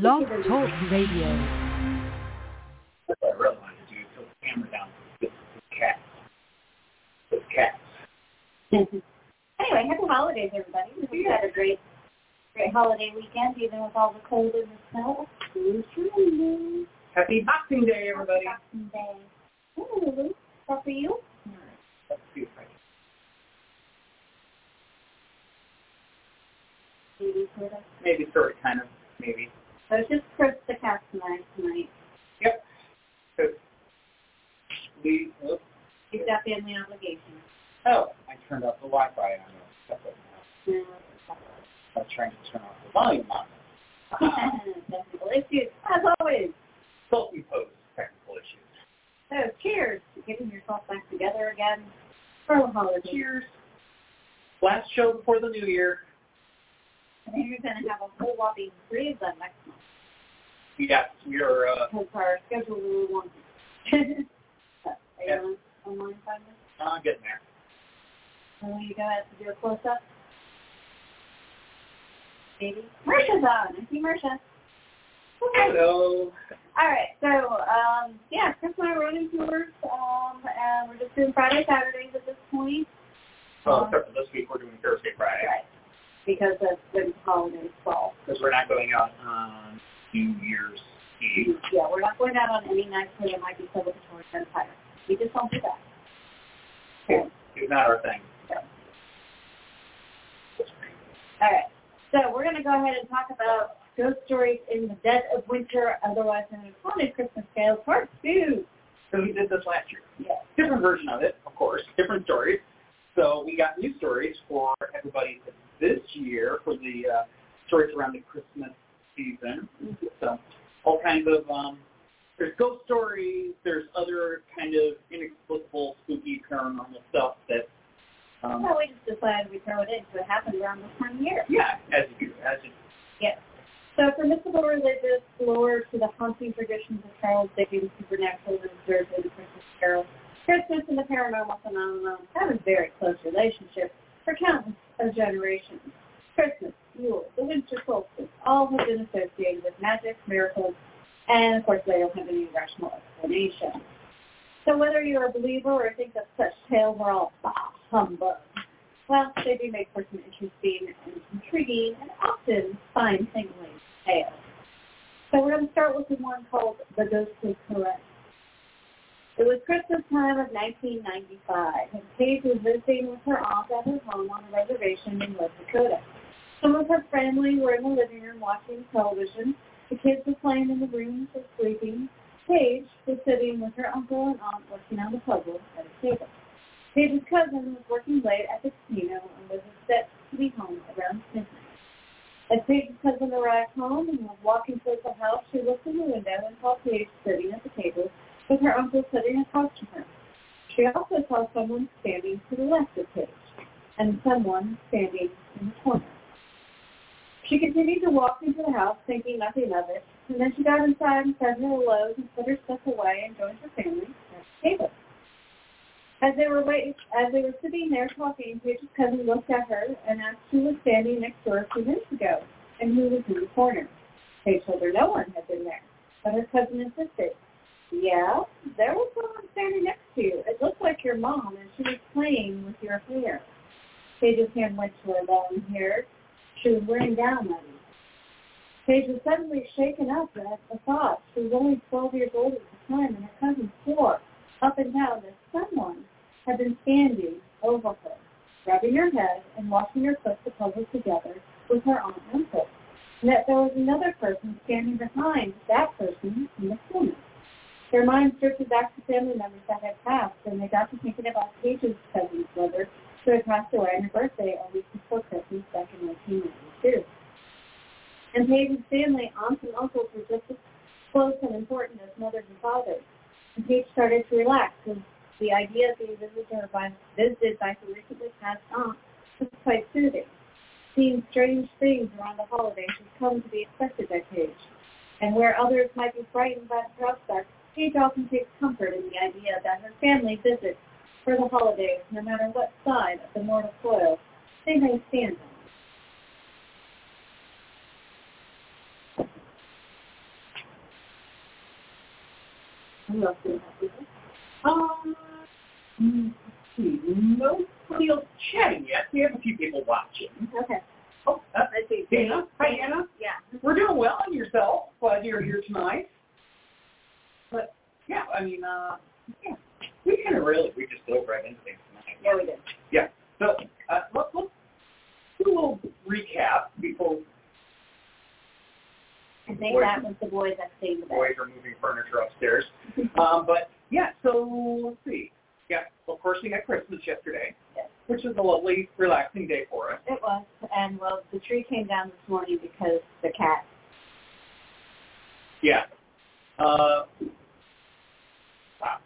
Blog Talk Radio. What I really wanted to the camera down. This cat. This cat. anyway, happy holidays, everybody. We hope you had a great, great holiday weekend, even with all the cold and the snow. Happy Boxing Day, everybody. Happy Boxing Day. Ooh, is that for you? Let's see if Maybe for the- Maybe sort of, kind of, maybe. So it's just Chris the cat tonight. tonight. Yep. We, oops. He's got family obligations. oh, I turned off the Wi-Fi on it. That's what now. No. I'm trying to turn off the volume on. Technical issues, as always. Self-imposed technical issues. So cheers to getting yourself back together again for the holidays. Cheers. Last show before the new year. And then you're going to have a whole whopping three of them next month Yes, we are, uh, because our schedule really want it. Are you Yeah. on online this? uh, I'm getting there. And you go out to do a close-up? Maybe. Marsha's on. I see Marsha. Hello. All right, so um, yeah, Chris and I are running tours, um, and we're just doing Friday, Saturdays at this point. Well, except for this week, we're doing Thursday, Friday. Right. Because of the holidays fall. Because we're not going out on New Year's Eve. Yeah, we're not going out on any nights where there might be celebratory gunfire. We just don't do that. Okay. It's not our thing. All right. So we're going to go ahead and talk about ghost stories in the dead of winter, otherwise known as haunted Christmas tales, part two. So we did this last year. Yes. Different version of it, of course, different stories. So we got new stories for everybody this year for the uh, stories around the Christmas season. Mhm. So all kinds of um, there's ghost stories. There's other kind of inexplicable, spooky, paranormal stuff that um, Well, we just decided we throw it in because it happened around this time of year. yeah, as you as you Yes. So from mystical religious lore to the haunting traditions of Charles Dickens' supernatural and observed in Christmas Carol, Christmas and the paranormal phenomenon have a very close relationship for countless of generations. Christmas, Yule, the winter solstice, all have been associated with magic, miracles, and of course they don't have any rational explanation. So whether you're a believer or think that such tales are all humbug, well, they do make for some interesting and intriguing and often spine-tingling tales. So we're going to start with the one called The Ghostly Correct. It was Christmas time of 1995, and Paige was visiting with her aunt at her home on a reservation in North Dakota. Some of her family were in the living room watching television. The kids were playing in the rooms or sleeping. Paige was sitting with her uncle and aunt working on the puzzle at a table. Paige's cousin was working late at the casino and was set to be home around midnight. As Paige's cousin arrived home and was walking towards the house, she looked in the window and saw Paige sitting at the table with her uncle sitting across from her. She also saw someone standing to the left of Paige and someone standing in the corner. She continued to walk into the house thinking nothing of it, and then she got inside and said her hellos and put her stuff away and joined her family at the table. As they were wait, as they were sitting there talking, Paige's cousin looked at her and asked who was standing next her a few minutes ago and who was in the corner. Paige told her no one had been there, but her cousin insisted. Yeah, there was someone standing next to you. It looked like your mom, and she was playing with your hair. Paige's hand went to her long hair. She was wearing down on it. Paige was suddenly shaken up at the thought. She was only 12 years old at the time, and her cousin swore up and down that someone had been standing over her, rubbing her head and watching her put the puzzle together with her aunt and uncle, and that there was another person standing behind that person in the corner. Their minds drifted back to family members that had passed, and they got to thinking about Paige's cousin's brother, who had passed away on her birthday a week before Christmas back in 1992. And Paige's family, aunts and uncles, were just as close and important as mothers and fathers. And Paige started to relax, and the idea of being visited by, visited by her recently passed aunt was quite soothing. Seeing strange things around the holidays has come to be expected by Paige. And where others might be frightened by the prospect, Paige often takes comfort in the idea that her family visits for the holidays, no matter what side of the mortal coil they may stand on. Um, see, no real chatting yet. We have a few people watching. Okay. Oh, uh, I see. Dana. Hi, Anna. Yeah. We're doing well on yourself. Uh, Glad you're here tonight. But yeah, I mean, uh, yeah, we kind of really we just dove right into things tonight. Yeah, we did. Yeah. So uh, let's let's do a little recap before I think Boys. that was the boys that stayed the boys are moving furniture upstairs. Um, but yeah, so let's see. Yeah, of course we had Christmas yesterday, Yes. which was a lovely, relaxing day for us. It was, and well, the tree came down this morning because the cat. Yeah. Uh, wow.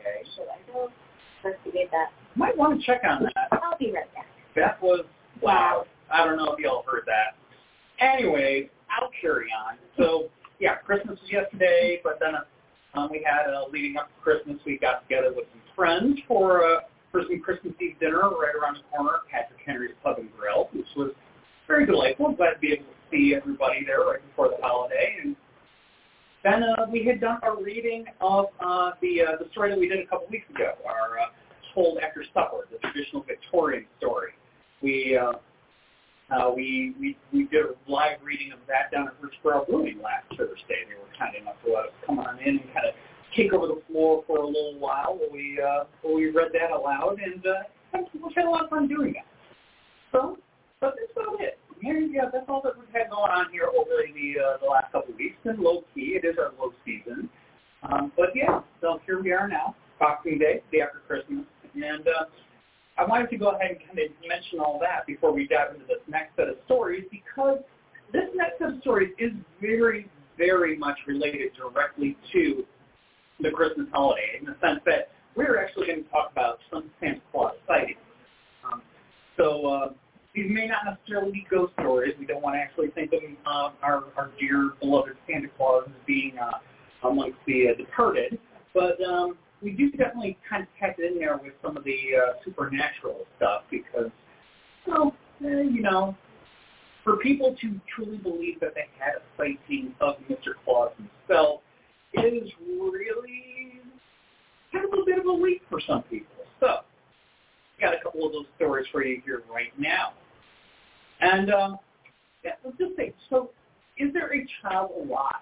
Okay. Should I investigate that? Might want to check on that. I'll be right back. That was loud. I don't know if y'all heard that. Anyway, I'll carry on. So yeah, Christmas was yesterday, but then um, we had uh, leading up to Christmas, we got together with some friends for uh, for some Christmas Eve dinner right around the corner at Patrick Henry's Pub and Grill, which was very delightful. Glad to be able to see everybody there right before the holiday. And then uh, we had done our reading of uh, the uh, the story that we did a couple weeks ago, our uh, told after supper, the traditional Victorian story. We uh, uh, we, we we did a live reading of that down at Richbrau Brewing last Thursday. They were kind enough to let us come on in and kind of take over the floor for a little while we uh, we read that aloud, and uh, we had a lot of fun doing that. So, but that's about it. Yeah, yeah, that's all that we've had going on here over the uh, the last couple of weeks. And low key, it is our low season. Um, but yeah, so here we are now, Boxing Day, day after Christmas, and uh, I wanted to go ahead and kind of mention all that before we dive into this next set of stories because this next set of stories is very, very much related directly to the Christmas holiday in the sense that we're actually going to talk about some Santa Claus sightings. Um, so uh, these may not necessarily be ghost stories. We don't want to actually think of uh, our, our dear beloved Santa Claus as being uh, amongst the uh, departed, but um, we do definitely kind of tap in there with some of the uh, supernatural stuff because, well, uh, you know, for people to truly believe that they had a sighting of Mr. Claus himself is really kind of a bit of a leap for some people. So, got a couple of those stories for you here right now. And um, yeah, let's just say, so is there a child alive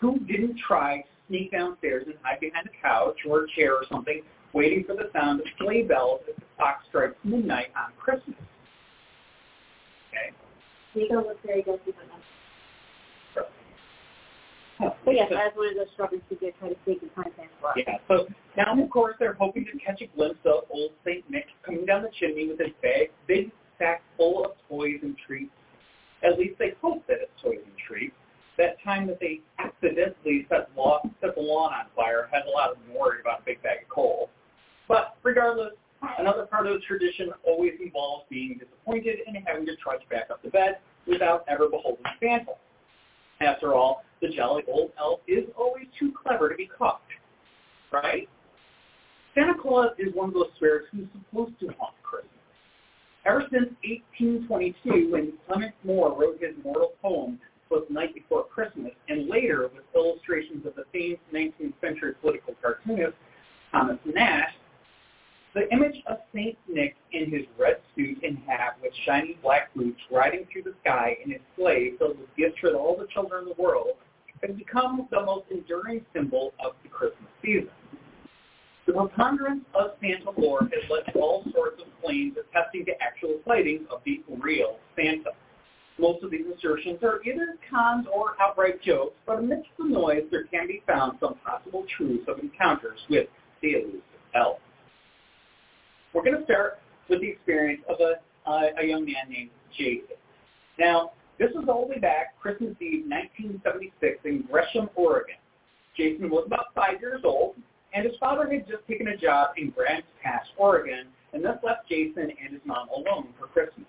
who didn't try to sneak downstairs and hide behind a couch or a chair or something, waiting for the sound of sleigh bells as the clock strikes midnight on Christmas? Okay. Nico was very guilty. But yes, was one of those struggling to get try to sneak and find Santa Claus. Yeah, so now, of course, they're hoping to catch a glimpse of old St. Nick coming down the chimney with his bag, big sack full of toys and treats. At least they hope that it's toys and treats. That time that they accidentally set, law, set the lawn on fire has a lot of worried about a big bag of coal. But regardless, another part of the tradition always involves being disappointed and having to trudge back up to bed without ever beholding Santa. After all, the jolly old elf is always too clever to be caught. Right? Santa Claus is one of those spirits who's supposed to haunt Christmas. Ever since 1822, when Clement Moore wrote his mortal poem, was Night Before Christmas, and later with illustrations of the famed 19th century political cartoonist Thomas Nast, the image of Saint Nick in his red suit and hat with shiny black boots riding through the sky in his sleigh filled with gifts for all the children in the world has become the most enduring symbol of the Christmas season. The preponderance of Santa lore has led to all sorts of claims attesting to actual sightings of the real Santa. Most of these assertions are either cons or outright jokes, but amidst the noise there can be found some possible truths of encounters with the elusive elf. We're going to start with the experience of a, uh, a young man named Jason. Now, this was all the way back Christmas Eve 1976 in Gresham, Oregon. Jason was about five years old, and his father had just taken a job in Grants Pass, Oregon, and thus left Jason and his mom alone for Christmas.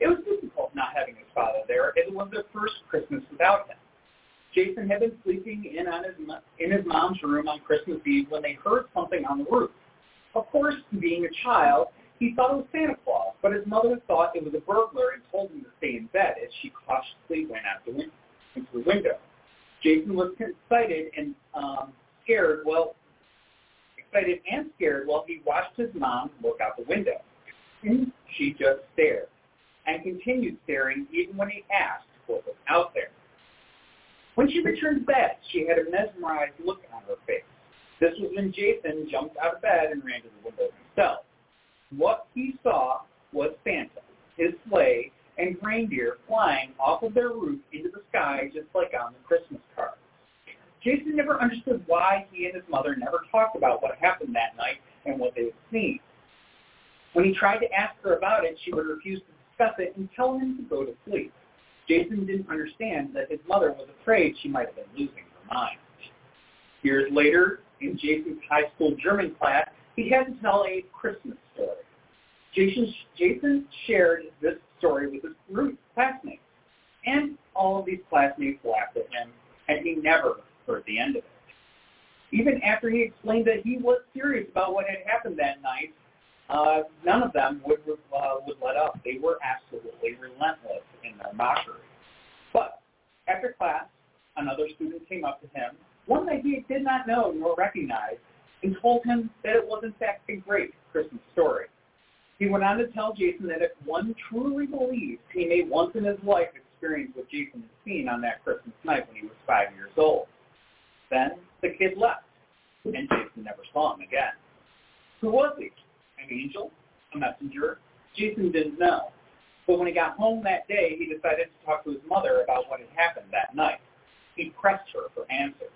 It was difficult not having his father there, it was their first Christmas without him. Jason had been sleeping in on his in his mom's room on Christmas Eve when they heard something on the roof. Of course, being a child, he thought it was Santa Claus, but his mother thought it was a burglar and told him to stay in bed as she cautiously went out the win- into the window. Jason was excited and um, scared. Well, excited and scared while he watched his mom look out the window. She just stared and continued staring even when he asked what was out there. When she returned bed, she had a mesmerized look on her face. This was when Jason jumped out of bed and ran to the window himself. What he saw was Santa, his sleigh, and reindeer flying off of their roof into the sky just like on the Christmas cards. Jason never understood why he and his mother never talked about what happened that night and what they had seen. When he tried to ask her about it, she would refuse to discuss it and tell him to go to sleep. Jason didn't understand that his mother was afraid she might have been losing her mind. Years later, in Jason's high school German class, he had to tell a Christmas story. Jason, Jason shared this story with his group classmates, and all of these classmates laughed at him, and he never heard the end of it. Even after he explained that he was serious about what had happened that night, uh, none of them would uh, would let up. They were absolutely relentless in their mockery. But after class, another student came up to him, one that he did not know nor recognize, and told him that it was in fact a great Christmas story. He went on to tell Jason that if one truly believes he may once in his life experience what Jason had seen on that Christmas night when he was five years old. Then the kid left, and Jason never saw him again. Who was he? An angel? A messenger? Jason didn't know. But when he got home that day, he decided to talk to his mother about what had happened that night. He pressed her for answers.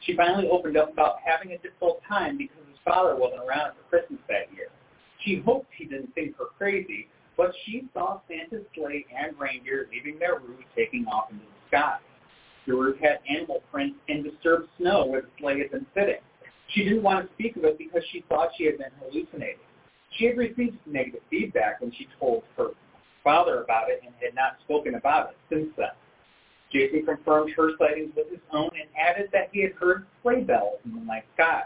She finally opened up about having a difficult time because his father wasn't around for Christmas that year. She hoped he didn't think her crazy, but she saw Santa's sleigh and reindeer leaving their roof taking off into the sky. The roof had animal prints and disturbed snow where the sleigh had been sitting. She didn't want to speak of it because she thought she had been hallucinating. She had received negative feedback when she told her father about it and had not spoken about it since then. Jason confirmed her sightings with his own and added that he had heard sleigh bells in the night sky.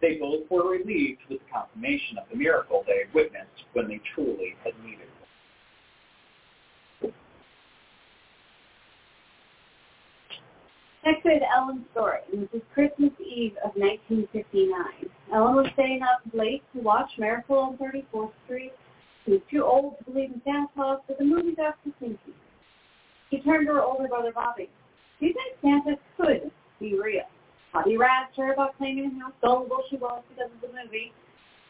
They both were relieved with the confirmation of the miracle they had witnessed when they truly had needed it. Next have Ellen's story, this is Christmas Eve of 1959. Ellen was staying up late to watch Miracle on 34th Street. She was too old to believe in Santa Claus, but the movie got to thinking. She turned to her older brother Bobby. Do you think Santa could be real? Bobby razzed her about claiming how gullible she was because of the movie.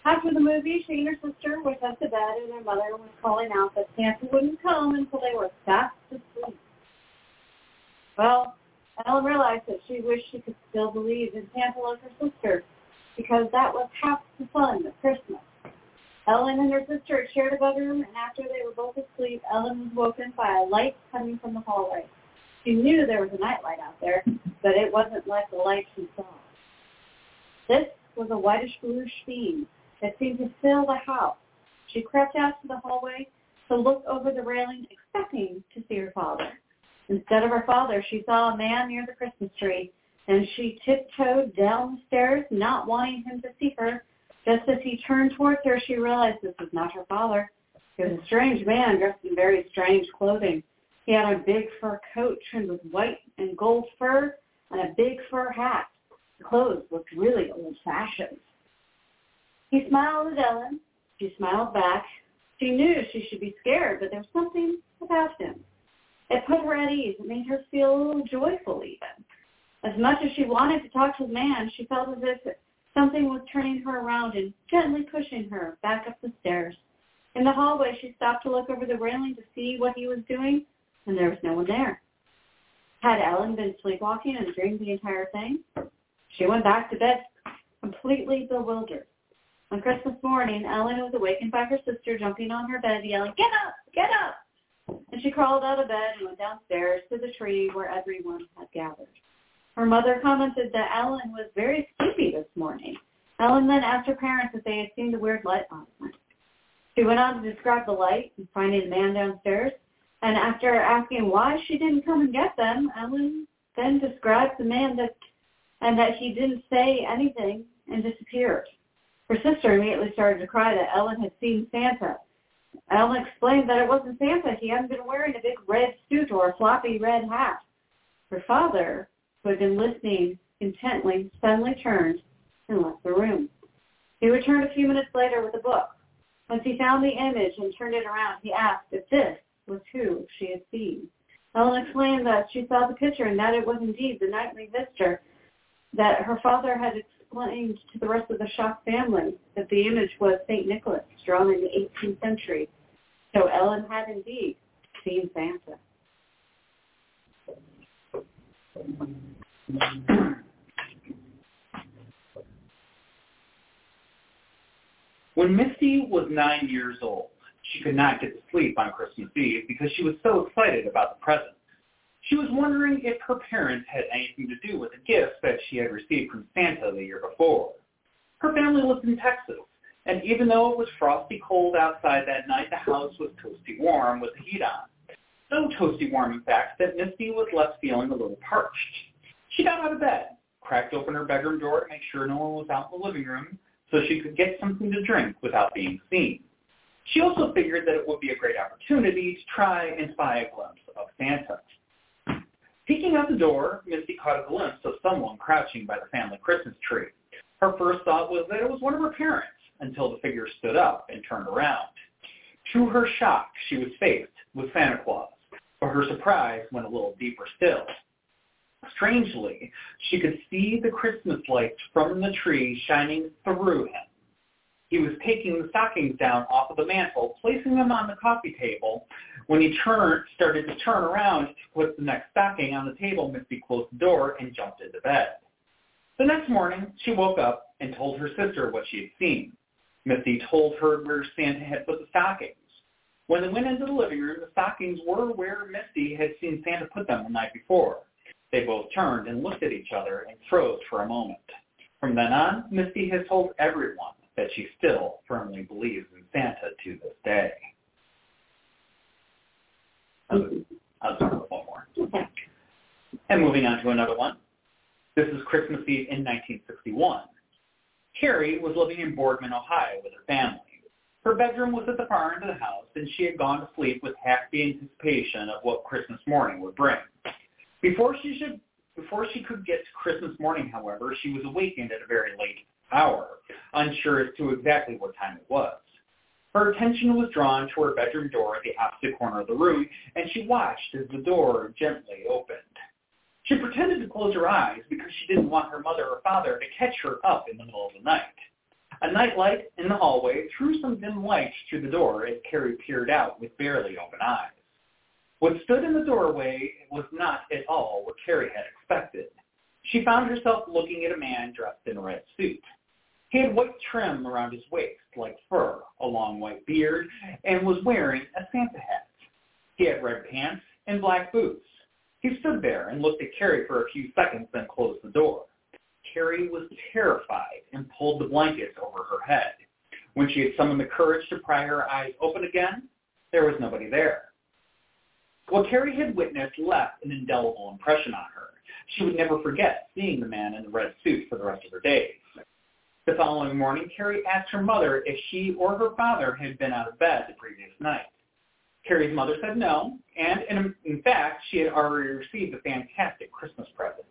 After the movie, she and her sister went up to bed, and their mother was calling out that Santa wouldn't come until they were fast asleep. Well, Ellen realized that she wished she could still believe in like her sister, because that was half the fun of Christmas. Ellen and her sister shared a bedroom, and after they were both asleep, Ellen was woken by a light coming from the hallway. She knew there was a nightlight out there, but it wasn't like the light she saw. This was a whitish bluish beam that seemed to fill the house. She crept out to the hallway to look over the railing, expecting to see her father. Instead of her father, she saw a man near the Christmas tree, and she tiptoed down the stairs, not wanting him to see her. Just as he turned towards her, she realized this was not her father. It was a strange man dressed in very strange clothing. He had a big fur coat trimmed with white and gold fur and a big fur hat. The clothes looked really old-fashioned. He smiled at Ellen. She smiled back. She knew she should be scared, but there was something about him. It put her at ease. It made her feel joyful even. As much as she wanted to talk to the man, she felt as if something was turning her around and gently pushing her back up the stairs. In the hallway, she stopped to look over the railing to see what he was doing and there was no one there. Had Ellen been sleepwalking and dreamed the entire thing? She went back to bed completely bewildered. On Christmas morning, Ellen was awakened by her sister jumping on her bed, yelling, get up, get up! And she crawled out of bed and went downstairs to the tree where everyone had gathered. Her mother commented that Ellen was very sleepy this morning. Ellen then asked her parents if they had seen the weird light last night. She went on to describe the light and finding the man downstairs. And after asking why she didn't come and get them, Ellen then described the man that and that he didn't say anything and disappeared. Her sister immediately started to cry that Ellen had seen Santa. Ellen explained that it wasn't Santa. He hadn't been wearing a big red suit or a floppy red hat. Her father, who had been listening intently, suddenly turned and left the room. He returned a few minutes later with a book. Once he found the image and turned it around, he asked if this was who she had seen. Ellen explained that she saw the picture and that it was indeed the nightly visitor that her father had explained to the rest of the shocked family that the image was St. Nicholas, drawn in the 18th century. So Ellen had indeed seen Santa. When Misty was nine years old, she could not get to sleep on Christmas Eve because she was so excited about the present. She was wondering if her parents had anything to do with the gifts that she had received from Santa the year before. Her family lived in Texas, and even though it was frosty cold outside that night, the house was toasty warm with the heat on. So toasty warm, in fact, that Misty was left feeling a little parched. She got out of bed, cracked open her bedroom door to make sure no one was out in the living room so she could get something to drink without being seen. She also figured that it would be a great opportunity to try and spy a glimpse of Santa. Peeking out the door, Misty caught a glimpse of someone crouching by the family Christmas tree. Her first thought was that it was one of her parents until the figure stood up and turned around. To her shock, she was faced with Santa Claus, but her surprise went a little deeper still. Strangely, she could see the Christmas lights from the tree shining through him. He was taking the stockings down off of the mantle, placing them on the coffee table. When he turned, started to turn around to put the next stocking on the table, Misty closed the door and jumped into bed. The next morning, she woke up and told her sister what she had seen. Misty told her where Santa had put the stockings. When they went into the living room, the stockings were where Misty had seen Santa put them the night before. They both turned and looked at each other and froze for a moment. From then on, Misty has told everyone that she still firmly believes in Santa to this day. I'll start with one more. Okay. And moving on to another one. This is Christmas Eve in 1961. Carrie was living in Boardman, Ohio with her family. Her bedroom was at the far end of the house, and she had gone to sleep with happy anticipation of what Christmas morning would bring. Before she should, before she could get to Christmas morning, however, she was awakened at a very late hour, unsure as to exactly what time it was. Her attention was drawn to her bedroom door at the opposite corner of the room, and she watched as the door gently opened. She pretended to close her eyes because she didn't want her mother or father to catch her up in the middle of the night. A nightlight in the hallway threw some dim light through the door as Carrie peered out with barely open eyes. What stood in the doorway was not at all what Carrie had expected. She found herself looking at a man dressed in a red suit. He had white trim around his waist, like fur, a long white beard, and was wearing a Santa hat. He had red pants and black boots. He stood there and looked at Carrie for a few seconds, then closed the door. Carrie was terrified and pulled the blankets over her head. When she had summoned the courage to pry her eyes open again, there was nobody there. What Carrie had witnessed left an indelible impression on her. She would never forget seeing the man in the red suit for the rest of her days. The following morning, Carrie asked her mother if she or her father had been out of bed the previous night. Carrie's mother said no, and in, in fact, she had already received a fantastic Christmas present.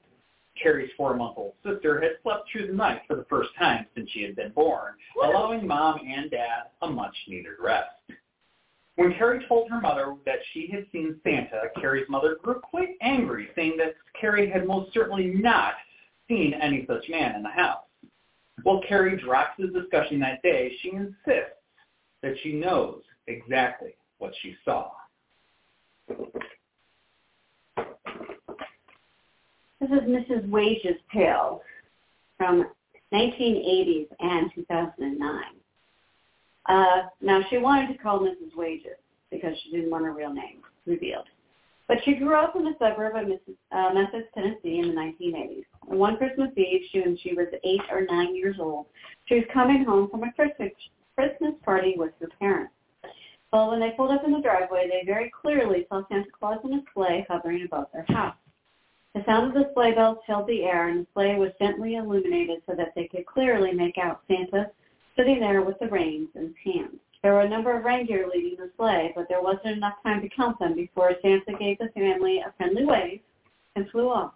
Carrie's four-month-old sister had slept through the night for the first time since she had been born, allowing mom and dad a much-needed rest. When Carrie told her mother that she had seen Santa, Carrie's mother grew quite angry, saying that Carrie had most certainly not seen any such man in the house. While Carrie drops the discussion that day, she insists that she knows exactly what she saw. This is Mrs. Wage's tale from 1980s and 2009. Uh, now, she wanted to call Mrs. Wages because she didn't want her real name revealed. But she grew up in the suburb of Memphis, uh, Memphis, Tennessee in the 1980s. And one Christmas Eve, she, when she was eight or nine years old, she was coming home from a Christmas party with her parents. Well, when they pulled up in the driveway, they very clearly saw Santa Claus in a sleigh hovering above their house. The sound of the sleigh bells filled the air, and the sleigh was gently illuminated so that they could clearly make out Santa sitting there with the reins in his hands. There were a number of reindeer leading the sleigh, but there wasn't enough time to count them before Santa gave the family a friendly wave, and flew off.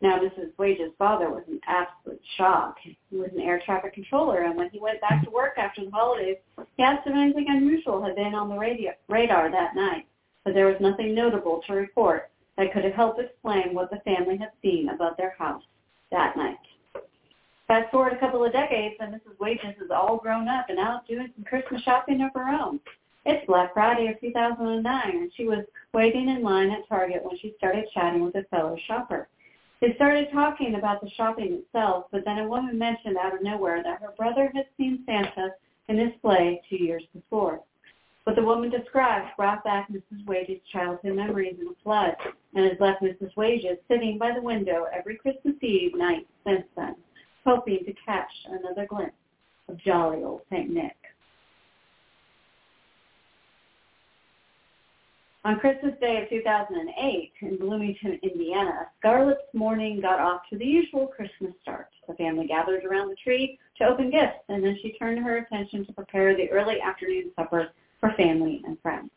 Now, Mrs. Wage's father was in absolute shock. He was an air traffic controller, and when he went back to work after the holidays, he asked if anything unusual had been on the radio, radar that night, but there was nothing notable to report that could have helped explain what the family had seen above their house that night. Fast forward a couple of decades, and Mrs. Wages is all grown up and out doing some Christmas shopping of her own. It's Black Friday of 2009, and she was waiting in line at Target when she started chatting with a fellow shopper. They started talking about the shopping itself, but then a woman mentioned out of nowhere that her brother had seen Santa in his sleigh two years before. What the woman described brought back Mrs. Wages' childhood memories in a flood and has left Mrs. Wages sitting by the window every Christmas Eve night since then hoping to catch another glimpse of jolly old St. Nick. On Christmas Day of 2008 in Bloomington, Indiana, Scarlett's morning got off to the usual Christmas start. The family gathered around the tree to open gifts, and then she turned her attention to prepare the early afternoon supper for family and friends.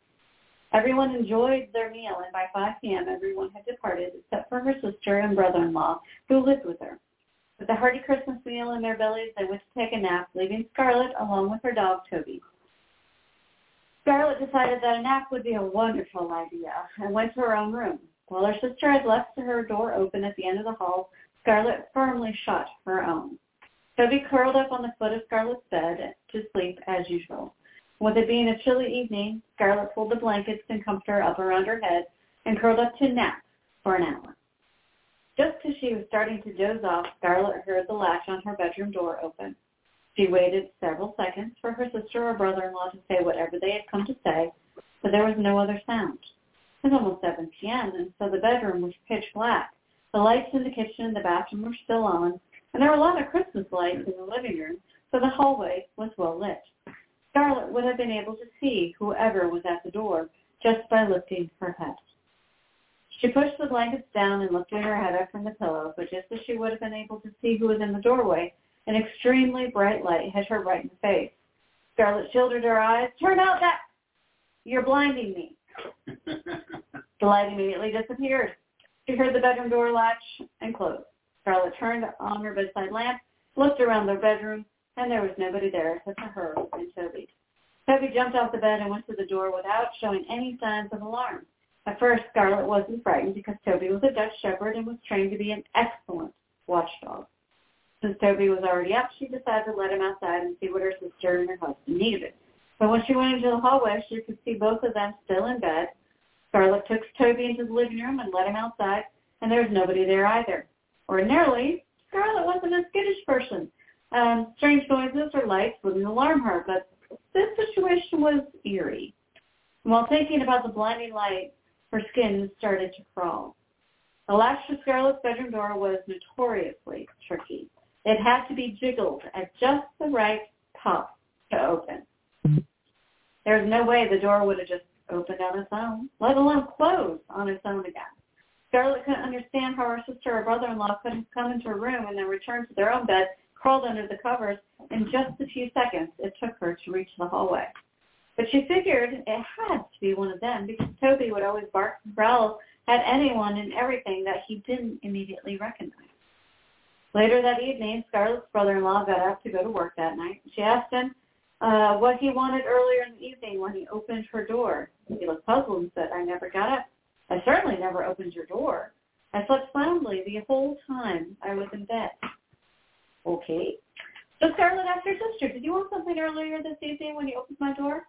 Everyone enjoyed their meal, and by 5 p.m., everyone had departed except for her sister and brother-in-law, who lived with her. With a hearty Christmas meal in their bellies, they went to take a nap, leaving Scarlett along with her dog, Toby. Scarlett decided that a nap would be a wonderful idea and went to her own room. While her sister had left her door open at the end of the hall, Scarlett firmly shut her own. Toby curled up on the foot of Scarlett's bed to sleep as usual. With it being a chilly evening, Scarlett pulled the blankets and comforter up around her head and curled up to nap for an hour. Just as she was starting to doze off, Scarlett heard the latch on her bedroom door open. She waited several seconds for her sister or brother-in-law to say whatever they had come to say, but there was no other sound. It was almost 7 p.m., and so the bedroom was pitch black. The lights in the kitchen and the bathroom were still on, and there were a lot of Christmas lights in the living room, so the hallway was well lit. Scarlett would have been able to see whoever was at the door just by lifting her head. She pushed the blankets down and lifted her head up from the pillow, but just as she would have been able to see who was in the doorway, an extremely bright light hit her right in the face. Scarlett shielded her eyes. Turn out that... You're blinding me. the light immediately disappeared. She heard the bedroom door latch and close. Scarlett turned on her bedside lamp, looked around the bedroom, and there was nobody there except for her and Toby. Toby jumped off the bed and went to the door without showing any signs of alarm. At first, Scarlett wasn't frightened because Toby was a Dutch Shepherd and was trained to be an excellent watchdog. Since Toby was already up, she decided to let him outside and see what her sister and her husband needed. But when she went into the hallway, she could see both of them still in bed. Scarlett took Toby into the living room and let him outside, and there was nobody there either. Ordinarily, Scarlett wasn't a skittish person. Um, strange noises or lights wouldn't alarm her, but this situation was eerie. While thinking about the blinding light, her skin started to crawl. The latch to Scarlett's bedroom door was notoriously tricky. It had to be jiggled at just the right pop to open. There was no way the door would have just opened on its own, let alone close on its own again. Scarlett couldn't understand how her sister or brother-in-law could have come into her room and then returned to their own bed, crawled under the covers, in just the few seconds it took her to reach the hallway. But she figured it had to be one of them because Toby would always bark and growl at anyone and everything that he didn't immediately recognize. Later that evening, Scarlett's brother-in-law got up to go to work that night. She asked him uh, what he wanted earlier in the evening when he opened her door. He looked puzzled and said, I never got up. I certainly never opened your door. I slept soundly the whole time I was in bed. Okay. So Scarlett asked her sister, did you want something earlier this evening when you opened my door?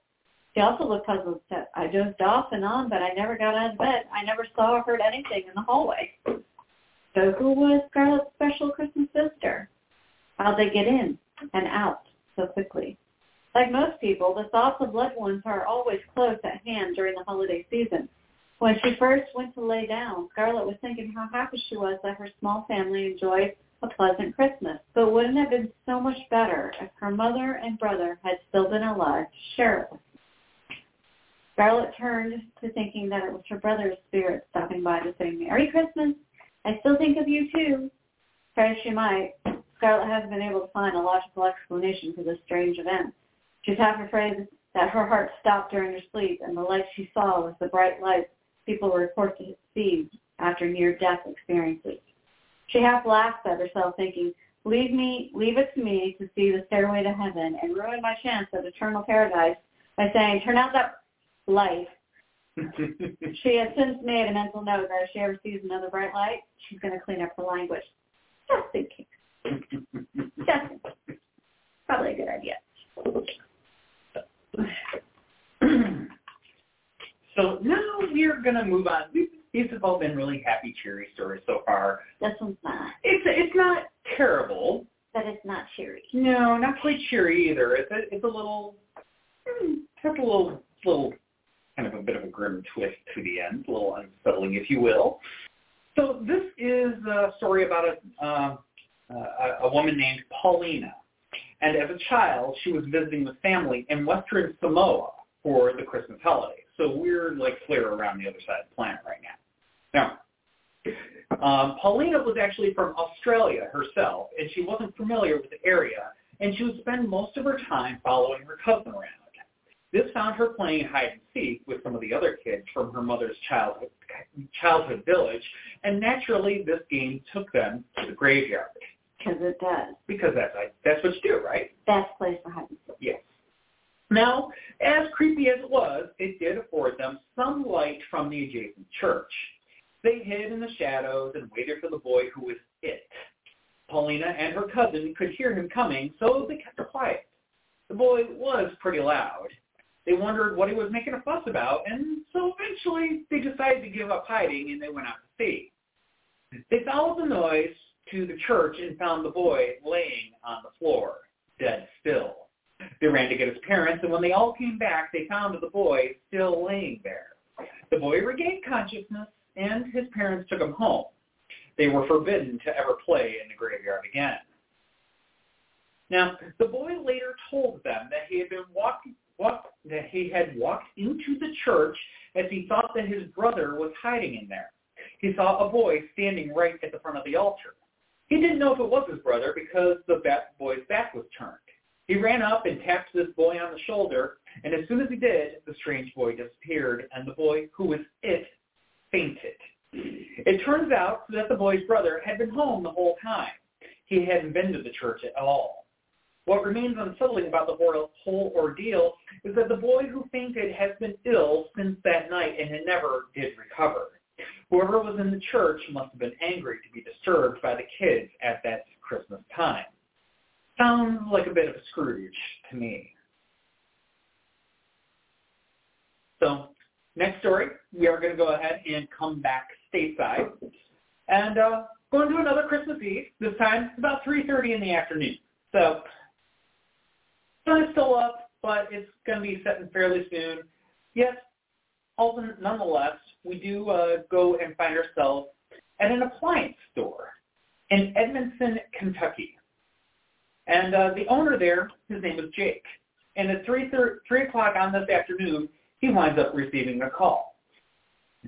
She also looked puzzled. And said, I dozed off and on, but I never got out of bed. I never saw or heard anything in the hallway. So who was Scarlett's special Christmas sister? How'd they get in and out so quickly? Like most people, the thoughts of loved ones are always close at hand during the holiday season. When she first went to lay down, Scarlett was thinking how happy she was that her small family enjoyed a pleasant Christmas. But wouldn't it have been so much better if her mother and brother had still been alive to share it with Scarlett turned to thinking that it was her brother's spirit stopping by to say, Merry Christmas. I still think of you too. Try as she might, Scarlett hasn't been able to find a logical explanation for this strange event. She's half afraid that her heart stopped during her sleep and the light she saw was the bright light people were reported to see after near-death experiences. She half laughs at herself, thinking, leave me, leave it to me to see the stairway to heaven and ruin my chance at eternal paradise by saying, turn out that light. she has since made a mental note that if she ever sees another bright light, she's going to clean up her language. Just in case. Just in case. Probably a good idea. so now we're going to move on. These have all been really happy, cheery stories so far. This one's not. It's it's not terrible. But it's not cheery. No, not quite cheery either. It's a it's a little hmm, it's a little little kind of a bit of a grim twist to the end, a little unsettling, if you will. So this is a story about a uh, a, a woman named Paulina, and as a child, she was visiting with family in Western Samoa for the Christmas holiday. So we're like clear around the other side of the planet right now. Now, um, Paulina was actually from Australia herself, and she wasn't familiar with the area, and she would spend most of her time following her cousin around. This found her playing hide and seek with some of the other kids from her mother's childhood, childhood village, and naturally this game took them to the graveyard. Because it does. Because that's that's what you do, right? Best place for hide and seek. Yes. Now, as creepy as it was, it did afford them some light from the adjacent church. They hid in the shadows and waited for the boy who was it. Paulina and her cousin could hear him coming, so they kept quiet. The boy was pretty loud. They wondered what he was making a fuss about, and so eventually they decided to give up hiding and they went out to see. They followed the noise to the church and found the boy laying on the floor, dead still. They ran to get his parents, and when they all came back, they found the boy still laying there. The boy regained consciousness and his parents took him home. They were forbidden to ever play in the graveyard again. Now, the boy later told them that he had been walking, walk, that he had walked into the church as he thought that his brother was hiding in there. He saw a boy standing right at the front of the altar. He didn't know if it was his brother because the boy's back was turned. He ran up and tapped this boy on the shoulder, and as soon as he did, the strange boy disappeared, and the boy, who was it, fainted. It turns out that the boy's brother had been home the whole time. He hadn't been to the church at all. What remains unsettling about the whole ordeal is that the boy who fainted has been ill since that night and never did recover. Whoever was in the church must have been angry to be disturbed by the kids at that Christmas time. Sounds like a bit of a Scrooge to me. So Next story, we are going to go ahead and come back stateside and uh, going to another Christmas Eve. This time it's about 3.30 in the afternoon. So sun is still up, but it's going to be setting fairly soon. Yes, nonetheless, we do uh, go and find ourselves at an appliance store in Edmonson, Kentucky. And uh, the owner there, his name is Jake. And at 3, 3 o'clock on this afternoon, he winds up receiving a call.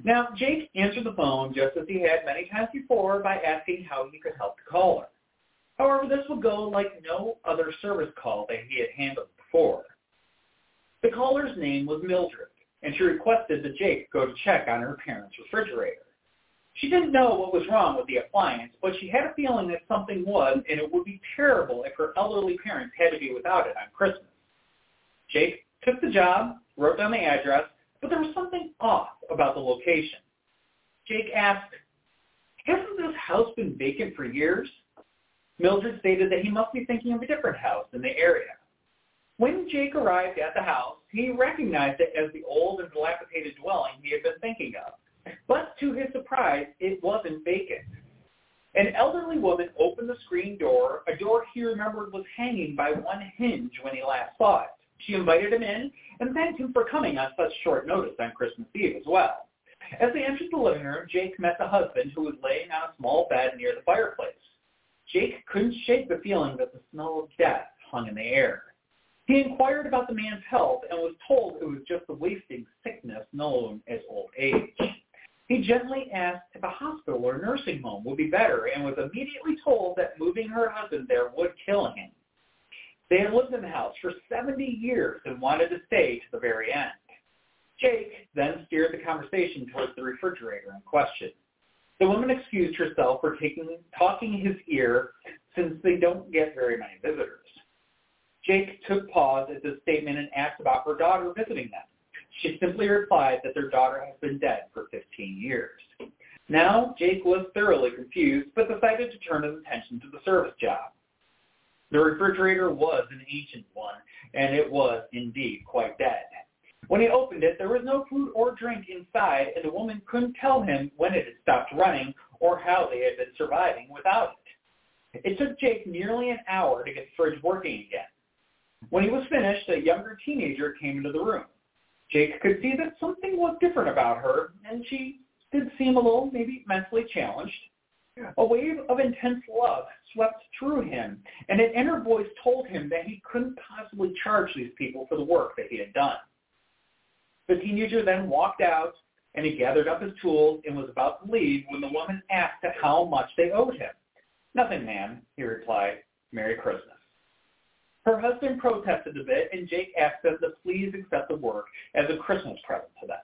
Now, Jake answered the phone just as he had many times before by asking how he could help the caller. However, this would go like no other service call that he had handled before. The caller's name was Mildred, and she requested that Jake go to check on her parents' refrigerator. She didn't know what was wrong with the appliance, but she had a feeling that something was, and it would be terrible if her elderly parents had to be without it on Christmas. Jake took the job, wrote down the address, but there was something off about the location. Jake asked, hasn't this house been vacant for years? Mildred stated that he must be thinking of a different house in the area. When Jake arrived at the house, he recognized it as the old and dilapidated dwelling he had been thinking of. But to his surprise, it wasn't vacant. An elderly woman opened the screen door, a door he remembered was hanging by one hinge when he last saw it. She invited him in and thanked him for coming on such short notice on Christmas Eve as well. As they entered the living room, Jake met the husband who was laying on a small bed near the fireplace. Jake couldn't shake the feeling that the smell of death hung in the air. He inquired about the man's health and was told it was just the wasting sickness known as old age. He gently asked if a hospital or nursing home would be better and was immediately told that moving her husband there would kill him. They had lived in the house for 70 years and wanted to stay to the very end. Jake then steered the conversation towards the refrigerator in question. The woman excused herself for taking, talking his ear since they don't get very many visitors. Jake took pause at this statement and asked about her daughter visiting them. She simply replied that their daughter has been dead for 15 years. Now, Jake was thoroughly confused, but decided to turn his attention to the service job. The refrigerator was an ancient one, and it was indeed quite dead. When he opened it, there was no food or drink inside, and the woman couldn't tell him when it had stopped running or how they had been surviving without it. It took Jake nearly an hour to get the fridge working again. When he was finished, a younger teenager came into the room. Jake could see that something was different about her, and she did seem a little, maybe mentally challenged. A wave of intense love swept through him, and an inner voice told him that he couldn't possibly charge these people for the work that he had done. The teenager then walked out, and he gathered up his tools and was about to leave when the woman asked how much they owed him. Nothing, ma'am, he replied. Merry Christmas. Her husband protested a bit, and Jake asked them to please accept the work as a Christmas present to them.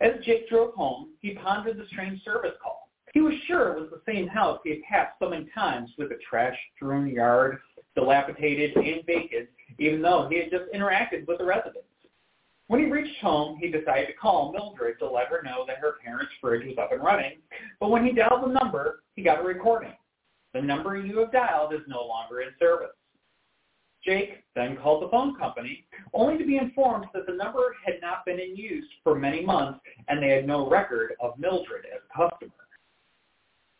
As Jake drove home, he pondered the strange service call. He was sure it was the same house he had passed so many times with a trash-strewn yard, dilapidated and vacant, even though he had just interacted with the residents. When he reached home, he decided to call Mildred to let her know that her parents' fridge was up and running, but when he dialed the number, he got a recording. The number you have dialed is no longer in service. Jake then called the phone company, only to be informed that the number had not been in use for many months and they had no record of Mildred as a customer.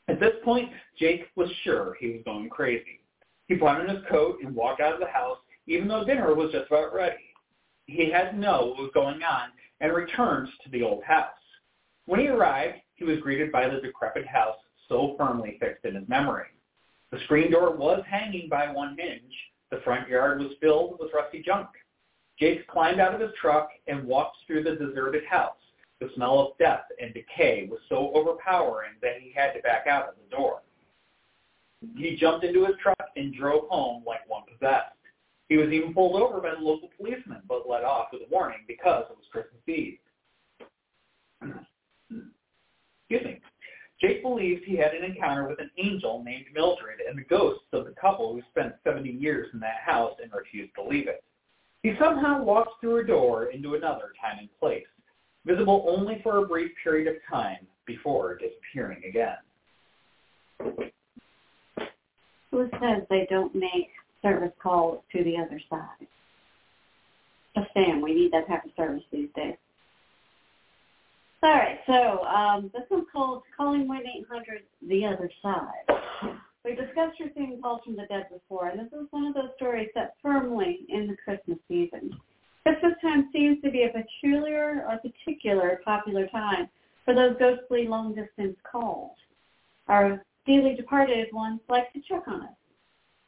At this point, Jake was sure he was going crazy. He put on his coat and walked out of the house, even though dinner was just about ready. He had to know what was going on and returned to the old house. When he arrived, he was greeted by the decrepit house so firmly fixed in his memory. The screen door was hanging by one hinge, the front yard was filled with rusty junk. Jake climbed out of his truck and walked through the deserted house. The smell of death and decay was so overpowering that he had to back out of the door. He jumped into his truck and drove home like one possessed. He was even pulled over by the local policeman, but let off with a warning because it was Christmas Eve. Excuse me. Jake believes he had an encounter with an angel named Mildred and the ghosts of the couple who spent 70 years in that house and refused to leave it. He somehow walks through a door into another time and place, visible only for a brief period of time before disappearing again. Who says they don't make service calls to the other side? Just saying, we need that type of service these days. All right, so um, this one's called Calling 1-800 The Other Side. We discussed receiving calls from the dead before, and this is one of those stories set firmly in the Christmas season. Christmas time seems to be a peculiar or particular popular time for those ghostly long-distance calls. Our dearly departed ones like to check on us,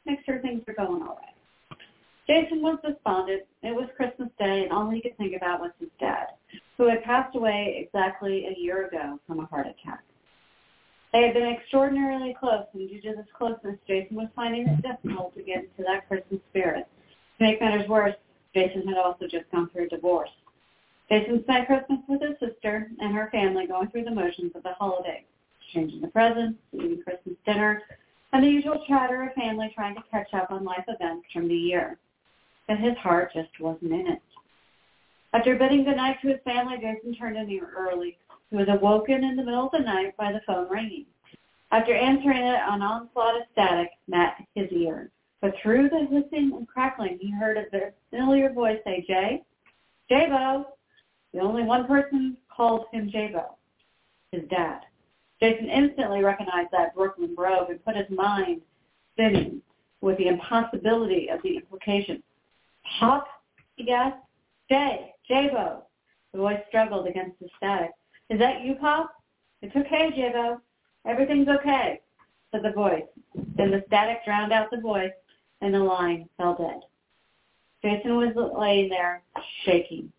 make sure things are going all right. Jason was despondent. It was Christmas Day, and all he could think about was his dad who had passed away exactly a year ago from a heart attack. They had been extraordinarily close, and due to this closeness, Jason was finding it difficult to get into that Christmas spirit. To make matters worse, Jason had also just gone through a divorce. Jason spent Christmas with his sister and her family going through the motions of the holiday, exchanging the presents, eating Christmas dinner, and the usual chatter of family trying to catch up on life events from the year. But his heart just wasn't in it. After bidding goodnight to his family, Jason turned in early. He was awoken in the middle of the night by the phone ringing. After answering it, an onslaught of static met his ear. But through the hissing and crackling, he heard a familiar voice say, Jay? Jabo. The only one person called him Jabo, his dad. Jason instantly recognized that Brooklyn brogue and put his mind spinning with the impossibility of the implication. Pop? he gasped. Jay, Jabo. The voice struggled against the static. Is that you, Pop? It's okay, Jabo. Everything's okay, said the voice. Then the static drowned out the voice, and the line fell dead. Jason was laying there, shaking.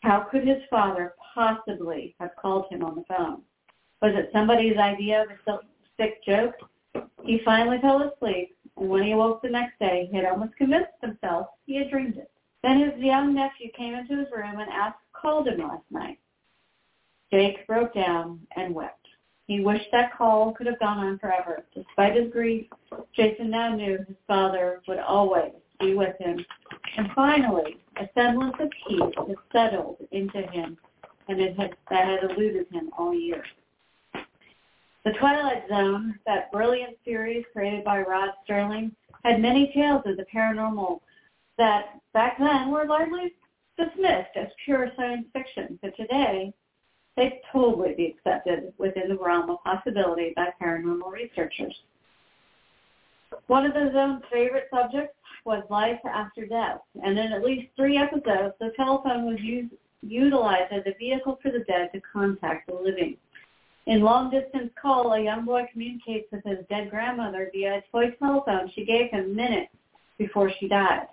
How could his father possibly have called him on the phone? Was it somebody's idea of a sick joke? He finally fell asleep, and when he woke the next day, he had almost convinced himself he had dreamed it. Then his young nephew came into his room and asked called him last night. Jake broke down and wept. He wished that call could have gone on forever. Despite his grief, Jason now knew his father would always be with him. And finally, a semblance of peace had settled into him and it had, that had eluded him all year. The Twilight Zone, that brilliant series created by Rod Serling, had many tales of the paranormal that back then were largely dismissed as pure science fiction, but today they'd totally be accepted within the realm of possibility by paranormal researchers. One of the zone's favorite subjects was life after death, and in at least three episodes, the telephone was used, utilized as a vehicle for the dead to contact the living. In long distance call, a young boy communicates with his dead grandmother via a toy telephone she gave him minutes before she died.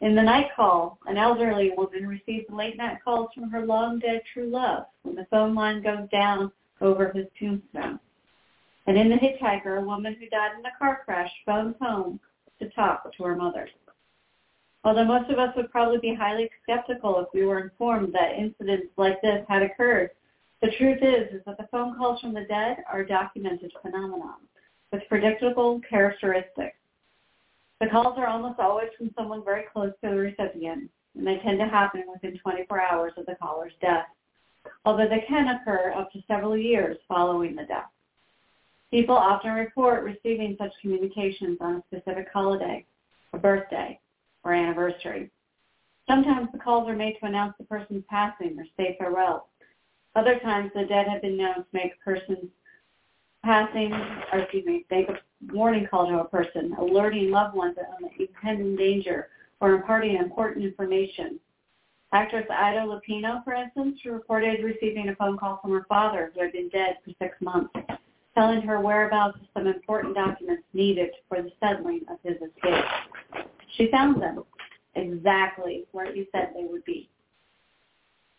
In the night call, an elderly woman receives late night calls from her long dead true love when the phone line goes down over his tombstone. And in the hitchhiker, a woman who died in a car crash phones home to talk to her mother. Although most of us would probably be highly skeptical if we were informed that incidents like this had occurred, the truth is, is that the phone calls from the dead are a documented phenomenon with predictable characteristics. The calls are almost always from someone very close to the recipient, and they tend to happen within 24 hours of the caller's death, although they can occur up to several years following the death. People often report receiving such communications on a specific holiday, a birthday, or anniversary. Sometimes the calls are made to announce the person's passing or say farewell. Other times the dead have been known to make a person's passing, or excuse me, make a warning call to a person, alerting loved ones on impending danger or imparting important information. Actress Ida Lupino, for instance, reported receiving a phone call from her father who had been dead for six months, telling her whereabouts of some important documents needed for the settling of his estate. She found them exactly where he said they would be.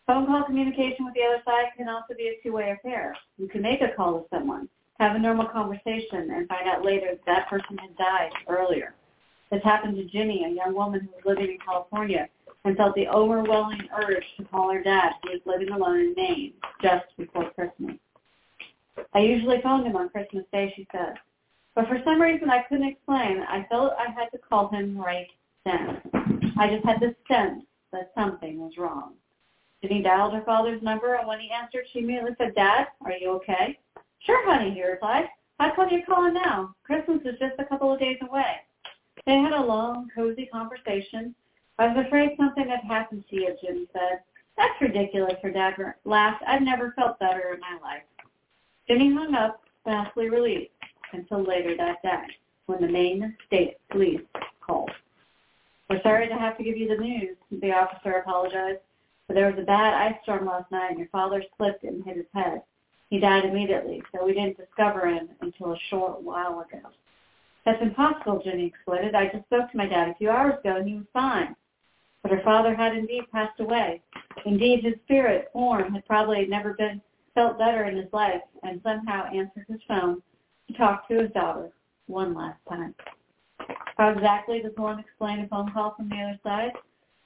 Phone call communication with the other side can also be a two-way affair. You can make a call to someone, have a normal conversation, and find out later that that person had died earlier. This happened to Ginny, a young woman who was living in California and felt the overwhelming urge to call her dad, who was living alone in Maine, just before Christmas. I usually phoned him on Christmas Day, she said. But for some reason I couldn't explain, I felt I had to call him right then. I just had this sense that something was wrong. Jenny dialed her father's number, and when he answered, she immediately said, Dad, are you okay? Sure, honey, he replied. How come you're calling now? Christmas is just a couple of days away. They had a long, cozy conversation. I was afraid something had happened to you, Jim said. That's ridiculous, her dad laughed. I've never felt better in my life. Jimmy hung up, vastly relieved, until later that day, when the Maine State Police called. We're sorry to have to give you the news, the officer apologized, but there was a bad ice storm last night and your father slipped and hit his head. He died immediately, so we didn't discover him until a short while ago. That's impossible, Jenny exploded. I just spoke to my dad a few hours ago and he was fine. But her father had indeed passed away. Indeed, his spirit form had probably never been felt better in his life and somehow answered his phone to talk to his daughter one last time. How exactly does one explain a phone call from the other side?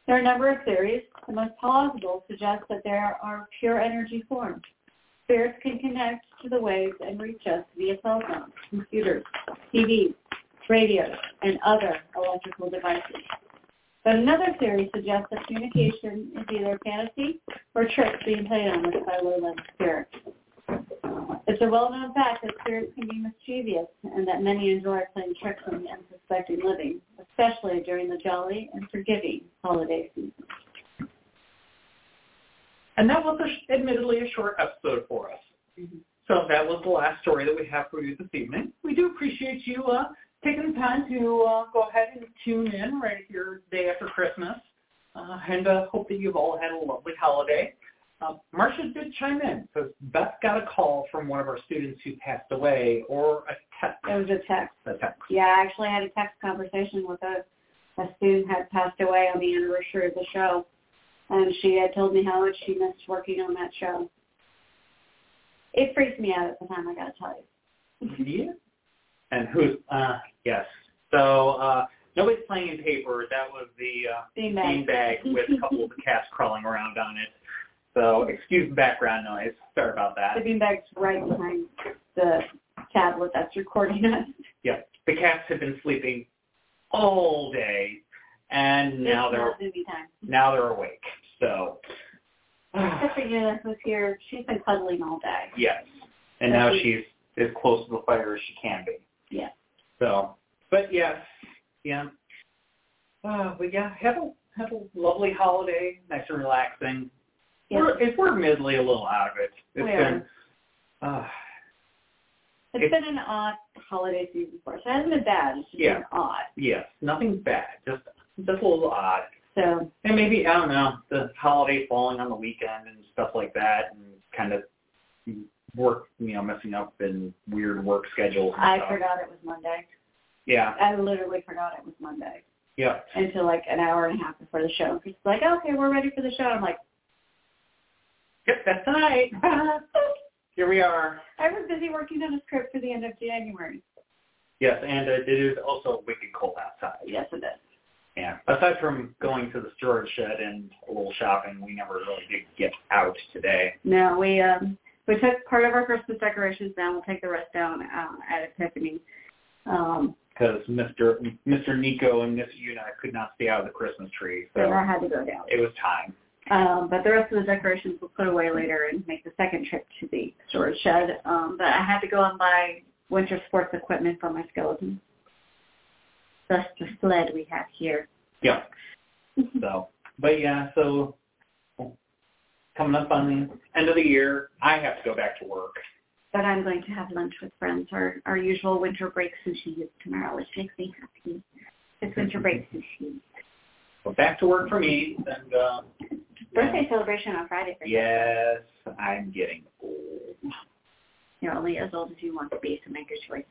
There are a number of theories. The most plausible suggests that there are pure energy forms. Spirits can connect to the waves and reach us via cell phones, computers, TVs, radios, and other electrical devices. But another theory suggests that communication is either fantasy or tricks being played on us by low-level spirits. It's a well-known fact that spirits can be mischievous and that many enjoy playing tricks on the unsuspecting living, especially during the jolly and forgiving holiday season. And that was a, admittedly a short episode for us. Mm-hmm. So that was the last story that we have for you this evening. We do appreciate you uh, taking the time to uh, go ahead and tune in right here day after Christmas. Uh, and uh, hope that you've all had a lovely holiday. Uh, Marcia did chime in So Beth got a call from one of our students who passed away, or a text. It was a text. A text. Yeah, I actually had a text conversation with a a student had passed away on the anniversary of the show and she had told me how much she missed working on that show. It freaked me out at the time, I gotta tell you. yeah. And who's uh yes. So uh nobody's playing in paper. That was the uh beanbag bean bag with a couple of the cats crawling around on it. So excuse the background noise. Sorry about that. The beanbag's right behind the tablet that's recording us. Yep. The cats have been sleeping all day, and now It's they're movie time. now they're awake. So Except for Eunice was here. She's been cuddling all day. yes, and now she's as close to the fire as she can be. Yeah. So, but yes, yeah. Uh, but yeah, have a have a lovely holiday, nice and relaxing. Yeah. We're if we're admittedly a little out of it. It's We been uh, It's It- been an odd holiday season for us. It hasn't been bad. It's just Yeah. been odd. yes, nothing bad, just just a little odd. So And maybe I don't know the holiday falling on the weekend and stuff like that, and kind of work, you know, messing up and weird work schedules. I stuff. forgot it was Monday. Yeah, I literally forgot it was Monday yeah, until like an hour and a half before the show. Because it's like, okay, we're ready for the show. I'm like, that's right. Here we are. I was busy working on a script for the end of January. Yes, and uh, it is also wicked cold outside. Yes, it is. Yeah. Aside from going to the storage shed and a little shopping, we never really did get out today. No, we um we took part of our Christmas decorations down. We'll take the rest down uh, at Epiphany. Um, Because Mr. Mr. Nico and Miss Una could not stay out of the Christmas tree, so so I had to go down. it was time. Um, but the rest of the decorations we'll put away later and make the second trip to the storage shed. Um, but I had to go and buy winter sports equipment for my skeleton. That's the sled we have here. Yeah. So, but yeah, so coming up on the end of the year, I have to go back to work. But I'm going to have lunch with friends. Our our usual winter break sushi is tomorrow, which makes me happy. It's winter break sushi. So back to work for me, and uh, Birthday celebration on Friday for you. yes, I'm getting old. You're only as old as you want to be, so make your choice.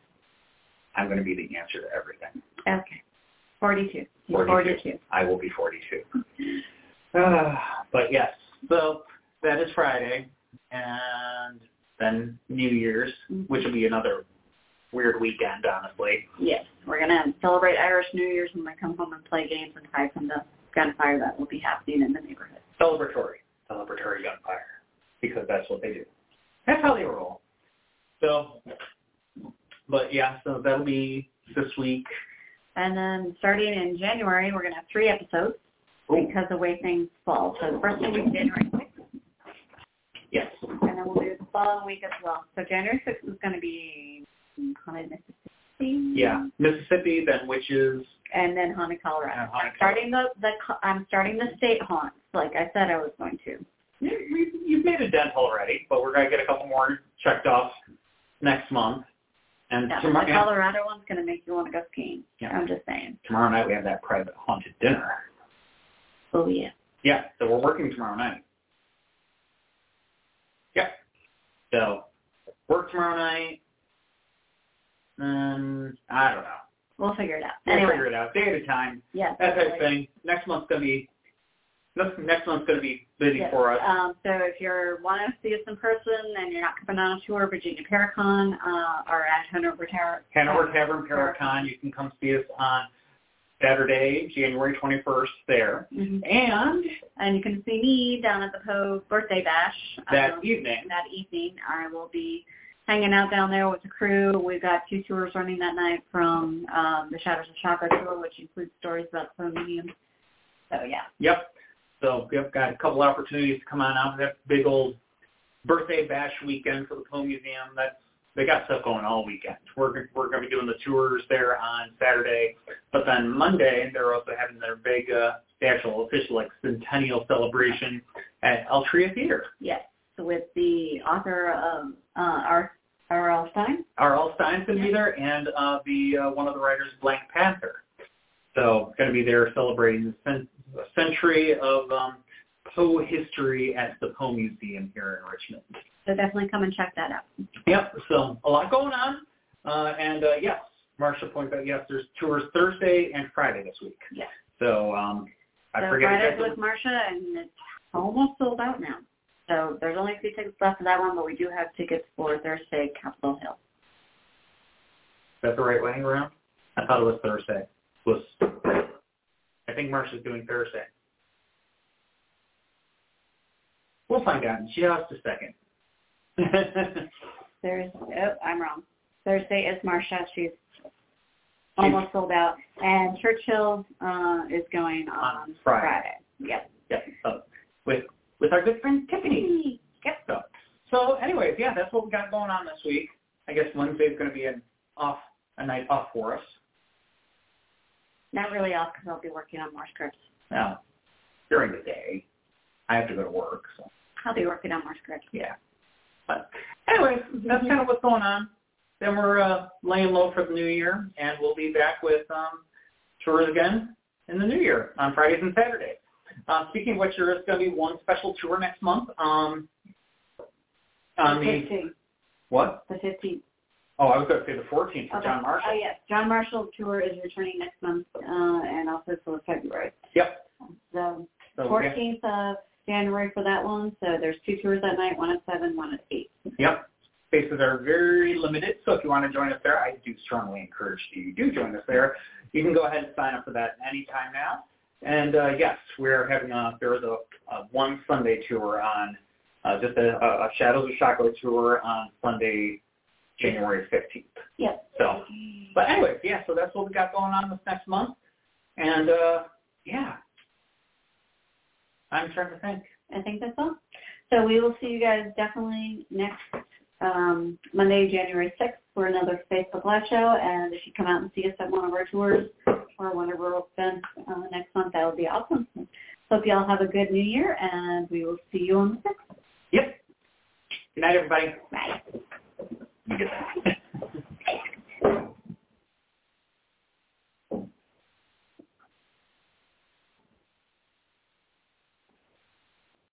I'm going to be the answer to everything. Okay. 42. You're 42. 42. I will be 42. Uh, but yes, so that is Friday, and then New Year's, which will be another weird weekend, honestly. Yes, we're gonna celebrate Irish New Year's when we come home and play games and hide from the gunfire that will be happening in the neighborhood. Celebratory, celebratory gunfire, because that's what they do. That's how they roll. So, but yeah, so that'll be this week. And then starting in January, we're gonna have three episodes Ooh, because the way things fall. So the first week January 6th, yes, and then we'll do the following week as well. So January 6th is gonna be haunted Mississippi. yeah, Mississippi, then witches. And then haunted Colorado. And haunted starting the the I'm starting the state haunts like I said I was going to. You, you've made a dent already, but we're gonna get a couple more checked off next month. And Yeah, tomorrow, the Colorado one's gonna make you want to go skiing. Yeah. I'm just saying. tomorrow night we have that private haunted dinner. Oh yeah. Yeah, so we're working tomorrow night. Yep. So work tomorrow night. Um, I don't know. We'll figure it out. We'll anyway, figure it out day at a time. yes. That type of thing. Next month's gonna be next month's gonna be busy Yes. for us. Um, so if you're want to see us in person and you're not coming on a tour, Virginia Paracon uh, or at Hanover Tower. Hanover Tavern Paracon, you can come see us on Saturday, January 21st there. hmm And And you can see me down at the Poe birthday bash. that um, evening, that evening. I will be hanging out down there with the crew. We've got two tours running that night from um, the Shadows of Shockoe tour, which includes stories about the museum. So yeah, Yep. So we've got a couple opportunities to come on out. That big old birthday bash weekend for the Poe Museum. That's they got stuff going all weekend. We're we're going to be doing the tours there on Saturday, but then Monday they're also having their big uh, actual official like centennial celebration at Altria Theater. yes. So with the author of uh, R. R. L. Stine. R.L. Stine's going to be there, and uh, the uh, one of the writers, Black Panther. So going to be there celebrating the century of um, Poe history at the Poe Museum here in Richmond. So definitely come and check that out. Yep. So a lot going on, uh, and uh, yes, Marsha pointed out yes, there's tours Thursday and Friday this week. Yes. So um, I so forget Fridays with Marcia, and it's almost sold out now. So there's only a few tickets left for that one, but we do have tickets for Thursday, Capitol Hill. Is that the right way around? I thought it was Thursday. It was I think Marsha's doing Thursday. We'll find out in just a second. Thursday. Oh, I'm wrong. Thursday is Marsha. She's almost sold out, and Church Hill uh, is going on, On Friday. Yep. yep. So with with our good friend Tiffany. Yep. So so anyways, yeah, that's what we got going on this week. I guess Wednesday's going to be an off a night off for us. Not really off because I'll be working on more scripts. Now during the day, I have to go to work. So I'll be working on more scripts. yeah. But anyways, that's kind of what's going on. Then we're uh, laying low for the new year, and we'll be back with um, tours again in the new year on Fridays and Saturdays. Uh, speaking of which, there is going to be one special tour next month. Um, on the the 15th. what? The 15th. Oh, I was going to say the 14th for Okay. John Marshall. Oh, yes. John Marshall tour is returning next month, uh, and also for February. Yep. The So, yeah. 14th of January for that one. So there's two tours that night, one at 7, one at 8. Yep. Spaces are very limited, so if you want to join us there, I do strongly encourage you do join us there. You can go ahead and sign up for that anytime now. And uh, yes, we're having a there is a, a one Sunday tour on uh, just a, a Shadows of Shockoe tour on Sunday, January fifteenth. Yep. So, but anyways, yeah. So that's what we got going on this next month, and uh, yeah, I'm trying to think. I think that's all. So we will see you guys definitely next um, Monday, January 6th for another Facebook Live show. And if you come out and see us at one of our tours for one of rural spend uh, next month. That would be awesome. Hope y'all have a good new year, and we will see you on the 6th. Yep. Good night, everybody. Bye.